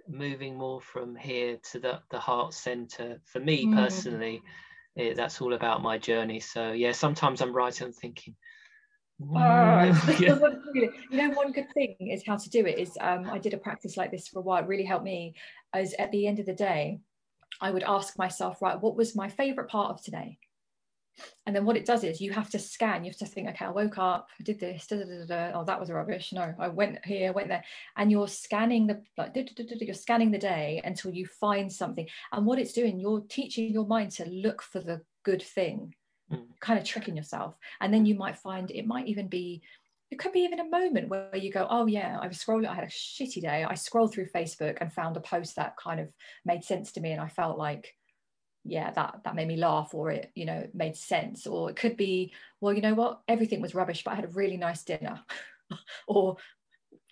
S1: moving more from here to the, the heart center. For me mm. personally it, that's all about my journey. So yeah sometimes i'm writing and thinking
S2: oh, yeah. you know one good thing is how to do it is um, i did a practice like this for a while. It really helped me as at the end of the day i would ask myself right what was my favorite part of today and then what it does is you have to scan you have to think okay i woke up i did this da, da, da, oh that was rubbish no i went here went there and you're scanning the like you're scanning the day until you find something and what it's doing you're teaching your mind to look for the good thing mm. kind of tricking yourself and then you might find it might even be it could be even a moment where you go, oh yeah, I was scrolling, I had a shitty day. I scrolled through Facebook and found a post that kind of made sense to me. And I felt like yeah that that made me laugh or it you know made sense or it could be well you know what? Everything was rubbish but i had a really nice dinner. Or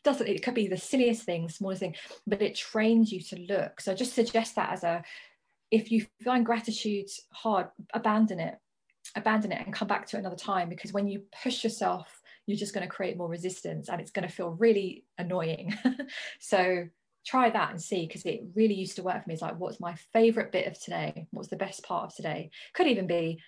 S2: doesn't it could be the silliest thing smallest thing but it trains you to look. So just suggest that as a if you find gratitude hard abandon it abandon it and come back to it another time because when you push yourself you're just going to create more resistance and it's going to feel really annoying. So try that and see because it really used to work for me. It's like, what's my favorite bit of today? What's the best part of today? Could even be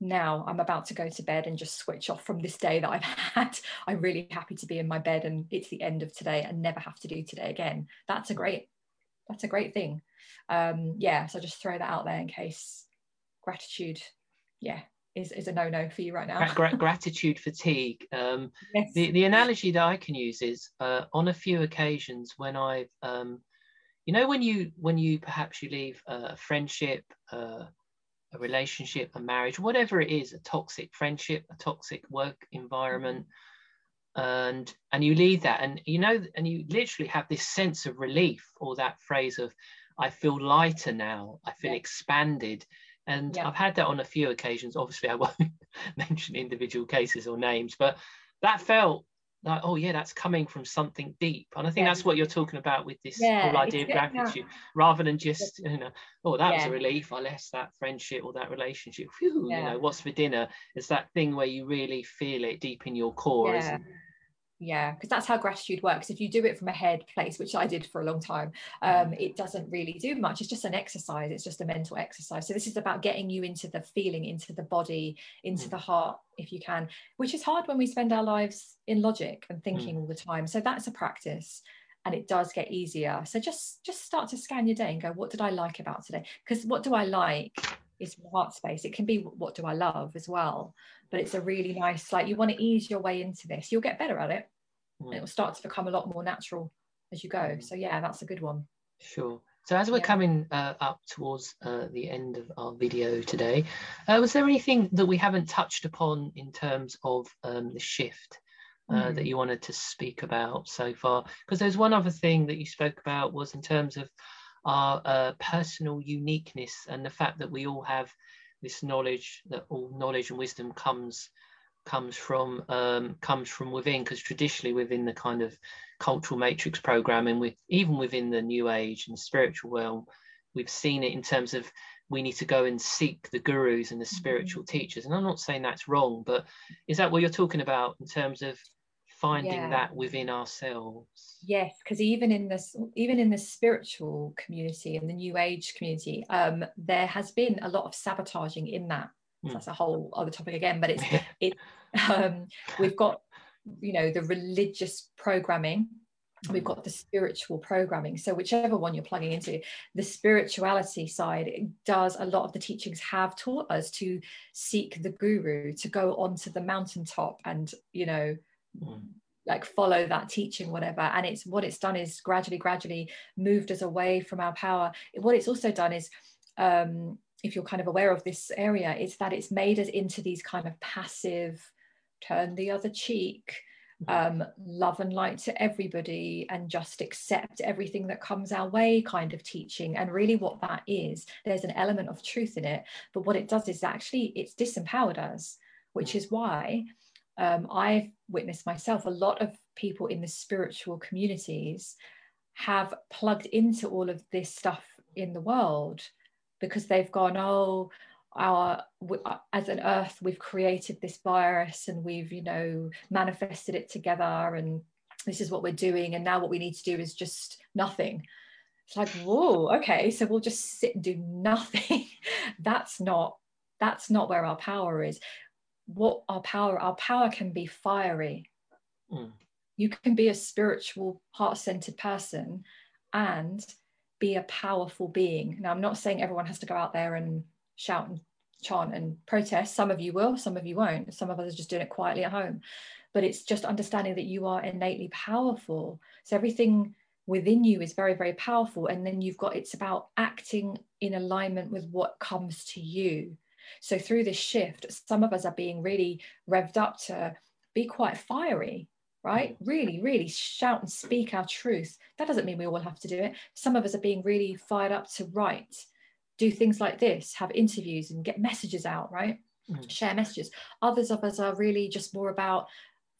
S2: now I'm about to go to bed and just switch off from this day that I've had. I'm really happy to be in my bed and it's the end of today and never have to do today again. That's a great, that's a great thing. Um, yeah, so just throw that out there in case gratitude, yeah, is, is a no-no for you right now.
S1: gratitude fatigue. Um, yes. the, the analogy that I can use is uh, on a few occasions when I've, um, you know, when you when you perhaps you leave a friendship, uh, a relationship, a marriage, whatever it is, a toxic friendship, a toxic work environment, and and you leave that, and you know, and you literally have this sense of relief, or that phrase of, I feel lighter now, I feel yeah. expanded and yeah. I've had that on a few occasions. Obviously, I won't mention individual cases or names, but that felt like, oh yeah, that's coming from something deep. And I think yeah. that's what you're talking about with this yeah, whole idea of gratitude, rather than just, you know, oh, that was a relief. I left that friendship or that relationship. Whew, You know, what's for dinner? It's that thing where you really feel it deep in your core, isn't
S2: yeah because that's how gratitude works. If you do it from a head place which i did for a long time um, it doesn't really do much. It's just an exercise. It's just a mental exercise. So this is about getting you into the feeling into the body into mm. the heart if you can which is hard when we spend our lives in logic and thinking mm. all the time. So that's a practice and it does get easier. So just just start to scan your day and go what did i like about today? Because what do i like is heart space it can be what do i love as well but it's a really nice like you want to ease your way into this you'll get better at it mm. it will start to become a lot more natural as you go mm. so yeah that's a good one
S1: sure so as we're yeah. coming uh, up towards uh, the end of our video today uh, was there anything that we haven't touched upon in terms of um, the shift uh, mm. that you wanted to speak about so far because there's one other thing that you spoke about was in terms of our uh, personal uniqueness and the fact that we all have this knowledge that all knowledge and wisdom comes comes from um, comes from within because traditionally within the kind of cultural matrix programming with even within the new age and spiritual realm we've seen it in terms of we need to go and seek the gurus and the spiritual mm-hmm. teachers and i'm not saying that's wrong but is that what you're talking about in terms of finding yeah. that within ourselves
S2: yes because even in this even in the spiritual community and the new age community um, there has been a lot of sabotaging in that mm. that's a whole other topic again but it's it um, we've got you know the religious programming we've got the spiritual programming so whichever one you're plugging into the spirituality side does a lot of the teachings have taught us to seek the guru to go onto the mountaintop and you know mm. like follow that teaching whatever. And it's what it's done is gradually gradually moved us away from our power. What it's also done is um if you're kind of aware of this area is that it's made us into these kind of passive turn the other cheek um, love and light to everybody and just accept everything that comes our way kind of teaching. And really what that is there's an element of truth in it. But what it does is actually it's disempowered us which is why um, i've witnessed myself a lot of people in the spiritual communities have plugged into all of this stuff in the world because they've gone oh our uh, as an earth we've created this virus and we've you know manifested it together and this is what we're doing and now what we need to do is just nothing. It's like whoa okay so we'll just sit and do nothing. That's not that's not where our power is what our power our power can be fiery mm. you can be a spiritual heart-centered person and be a powerful being now i'm not saying everyone has to go out there and shout and chant and protest. Some of you will, some of you won't. Some of us are just doing it quietly at home. But it's just understanding that you are innately powerful. So everything within you is very, very powerful. And then you've got it's about acting in alignment with what comes to you. So through this shift, some of us are being really revved up to be quite fiery, right? Really, really shout and speak our truth. That doesn't mean we all have to do it. Some of us are being really fired up to write do things like this, have interviews and get messages out, right? Mm. Share messages. Others of us are really just more about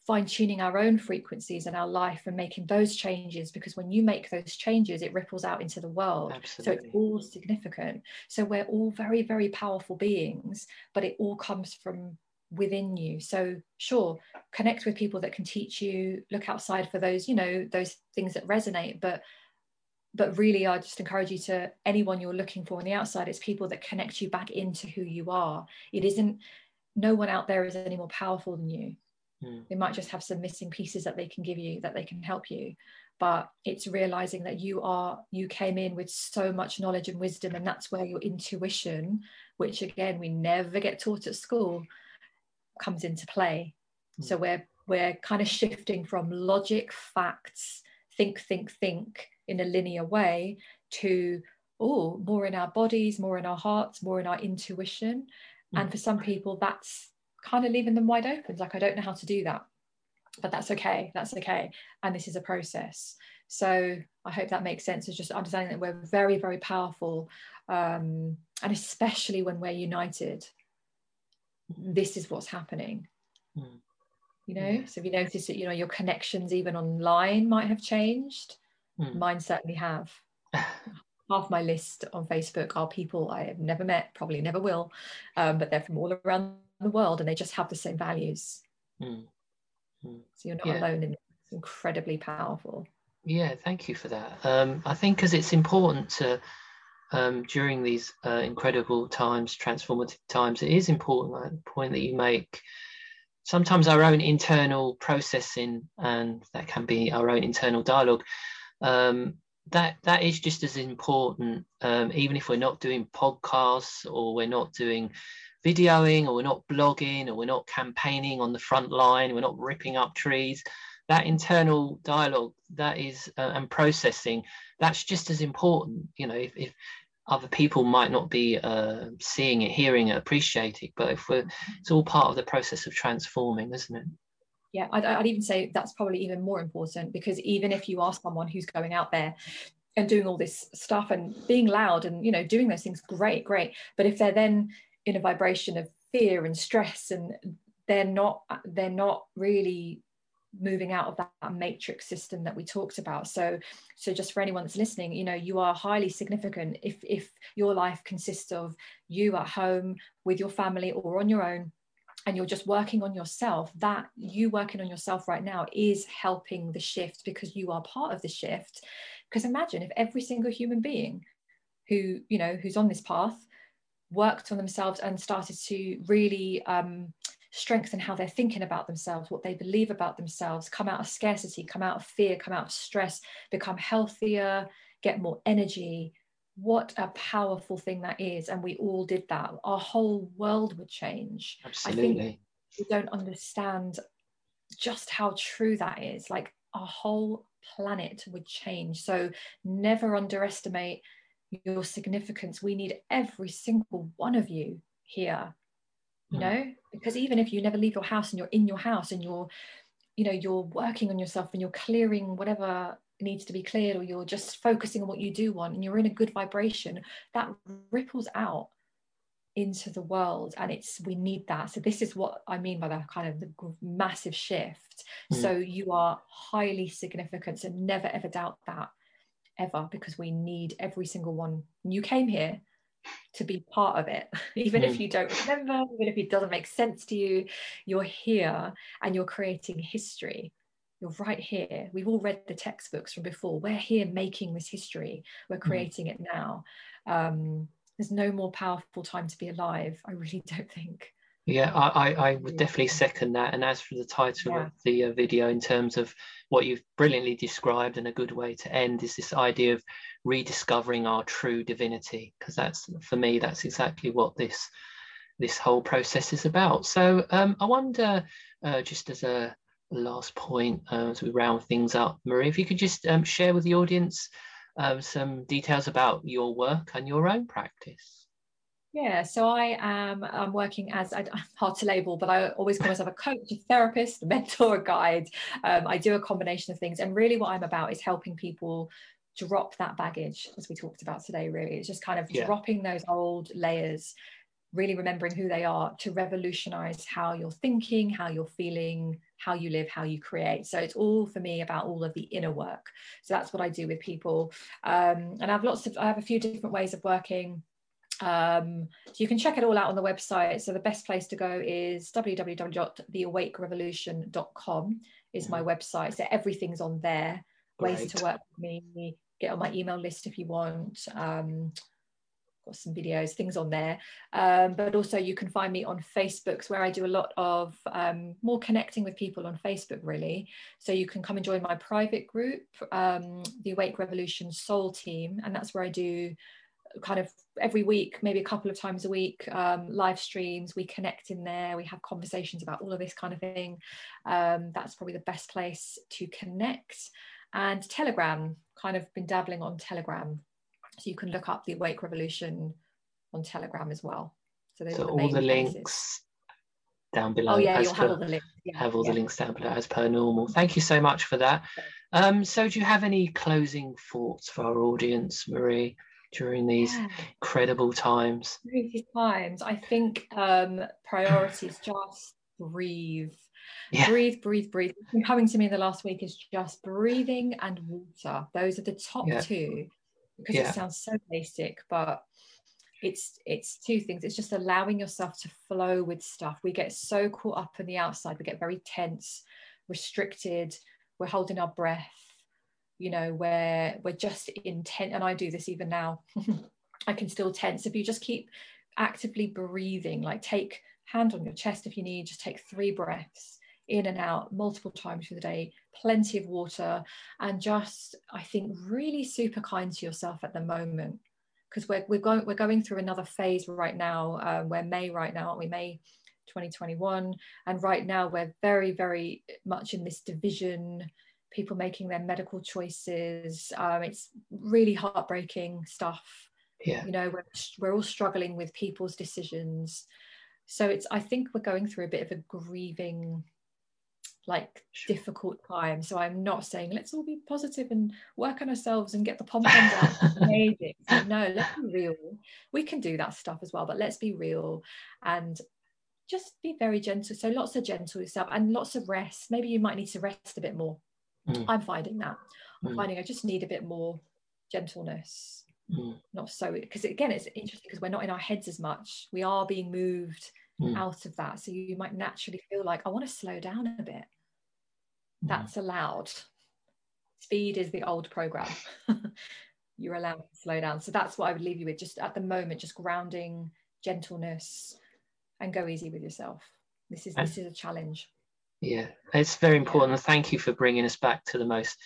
S2: fine tuning our own frequencies and our life and making those changes because when you make those changes, it ripples out into the world. Absolutely. So it's all significant. So we're all very, very powerful beings, but it all comes from within you so sure connect with people that can teach you look outside for those you know those things that resonate but but really i just encourage you to anyone you're looking for on the outside it's people that connect you back into who you are it isn't no one out there is any more powerful than you mm. they might just have some missing pieces that they can give you that they can help you but it's realizing that you are you came in with so much knowledge and wisdom and that's where your intuition which again we never get taught at school comes into play mm. so we're we're kind of shifting from logic facts think think think in a linear way to oh more in our bodies more in our hearts more in our intuition mm. and for some people that's kind of leaving them wide open like i don't know how to do that but that's okay that's okay and this is a process so i hope that makes sense it's just understanding that we're very very powerful um, and especially when we're united this is what's happening mm. you know mm. so if you notice that you know your connections even online might have changed Mm. Mine certainly have. Half my list on Facebook are people I have never met, probably never will, um, but they're from all around the world and they just have the same values. Mm. Mm. So you're not yeah. alone in. It's incredibly powerful.
S1: Yeah, thank you for that. Um, I think because it's important to, um, during these uh, incredible times, transformative times, it is important, like the point that you make, sometimes our own internal processing and that can be our own internal dialogue um, that that is just as important um, even if we're not doing podcasts or we're not doing videoing or we're not blogging or we're not campaigning on the front line we're not ripping up trees. That internal dialogue that is uh, and processing that's just as important. You know if, if other people might not be uh, seeing it hearing it appreciating but if we're it's all part of the process of transforming isn't it?
S2: Yeah I'd, I'd, even say that's probably even more important because even if you are someone who's going out there and doing all this stuff and being loud and you know doing those things great great. But if they're then in a vibration of fear and stress and they're not they're not really moving out of that, matrix system that we talked about. So so just for anyone that's listening you know you are highly significant if if your life consists of you at home with your family or on your own and you're just working on yourself that you working on yourself right now is helping the shift because you are part of the shift. Because imagine if every single human being who you know who's on this path worked on themselves and started to really um, strengthen how they're thinking about themselves, what they believe about themselves, come out of scarcity, come out of fear, come out of stress, become healthier, get more energy. What a powerful thing that is. And we all did that. Our whole world would change.
S1: Absolutely.
S2: I think we don't understand just how true that is. Like our whole planet would change. So never underestimate your significance. We need every single one of you here you mm. know because even if you never leave your house and you're in your house and you're you know you're working on yourself and you're clearing whatever needs to be cleared or you're just focusing on what you do want and you're in a good vibration that ripples out into the world and it's we need that so this is what i mean by the kind of the massive shift mm. so you are highly significant so never ever doubt that ever because we need every single one. You came here to be part of it even mm. if you don't remember even if it doesn't make sense to you. You're here and you're creating history. You're right here. We've all read the textbooks from before. We're here making this history. We're mm. creating mm. it now. Um, there's no more powerful time to be alive i really don't think
S1: yeah, I, I would definitely second that. And as for the title yeah. of the uh, video, in terms of what you've brilliantly described and a good way to end is this idea of rediscovering our true divinity, because that's for me, that's exactly what this this whole process is about. So um, I wonder, uh, just as a last point, uh, as we round things up, Marie, if you could just um, share with the audience um, some details about your work and your own practice.
S2: Yeah, so I am I'm working as I, hard to label, but I always call myself a coach, a therapist, a mentor, a guide. Um, I do a combination of things, and really, what I'm about is helping people drop that baggage, as we talked about today. Really, it's just kind of yeah. dropping those old layers, really remembering who they are to revolutionize how you're thinking, how you're feeling, how you live, how you create. So it's all for me about all of the inner work. So that's what I do with people, um, and I have lots of I have a few different ways of working um, so you can check it all out on the website. So the best place to go is www.theawakerevolution.com is my mm-hmm. website. So everything's on there. Ways to work with me, get on my email list if you want. Um, got some videos, things on there. Um, but also you can find me on Facebooks where I do a lot of um, more connecting with people on Facebook really. So you can come and join my private group, um, the Awake Revolution Soul Team. And that's where I do kind of every week, maybe a couple of times a week, um, live streams. We connect in there. We have conversations about all of this kind of thing. Um, that's probably the best place to connect. And Telegram, kind of been dabbling on Telegram, so you can look up the Awake Revolution on Telegram as well.
S1: So, those so the all the places. links down below.
S2: Oh yeah, you'll per, have all the links. Yeah,
S1: have all yeah. the links down below as per normal. Thank you so much for that. Um, so do you have any closing thoughts for our audience, Marie? During these yeah. incredible times?
S2: Times. I think um, priorities just breathe. Yeah. Breathe, breathe, breathe. What's been coming to me in the last week is just breathing and water. Those are the top yeah. two because it sounds so basic, but it's it's two things it's just allowing yourself to flow with stuff we get so caught up in the outside we get very tense restricted we're holding our breath you know where we're just intent and i do this even now. I can still tense. If you just keep actively breathing like take hand on your chest if you need just take three breaths in and out multiple times through the day plenty of water and just i think really super kind to yourself at the moment. Because we're, we're going we're going through another phase right now um, we're may right now aren't we? May 2021 and right now we're very very much in this division people making their medical choices. Um, it's really heartbreaking stuff.
S1: Yeah.
S2: You know, we're, we're all struggling with people's decisions. So it's, I think we're going through a bit of a grieving like difficult time. So I'm not saying let's all be positive and work on ourselves and get the pom poms out. Amazing. No, let's be real. We can do that stuff as well, but let's be real and just be very gentle. So lots of gentle yourself and lots of rest. Maybe you might need to rest a bit more. Mm. I'm finding that. I'm mm. finding I just need a bit more gentleness. Mm. Not so because again, it's interesting because we're not in our heads as much. We are being moved mm. out of that. So you might naturally feel like I want to slow down a bit. Mm. That's allowed. Speed is the old program. You're allowed to slow down. So that's what I would leave you with. Just at the moment, just grounding, gentleness, and go easy with yourself. This is this is a challenge.
S1: Yeah, it's very important. Thank you for bringing us back to the most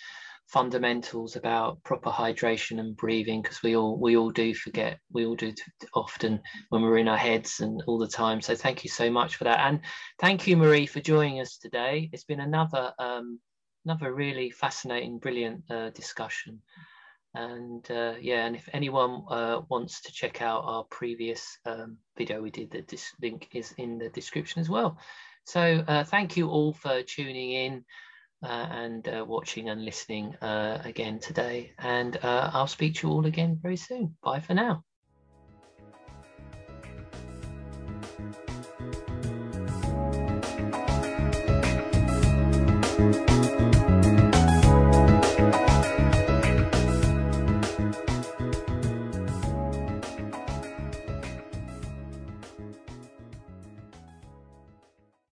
S1: fundamentals about proper hydration and breathing because we all we all do forget we all do often when we're in our heads and all the time. So thank you so much for that. And thank you marie for joining us today. It's been another um another really fascinating brilliant uh, discussion. And uh, yeah and if anyone uh, wants to check out our previous um, video we did the link is in the description as well so uh, thank you all for tuning in uh, and uh, watching and listening uh, again today. And uh, I'll speak to you all again very soon. Bye for now.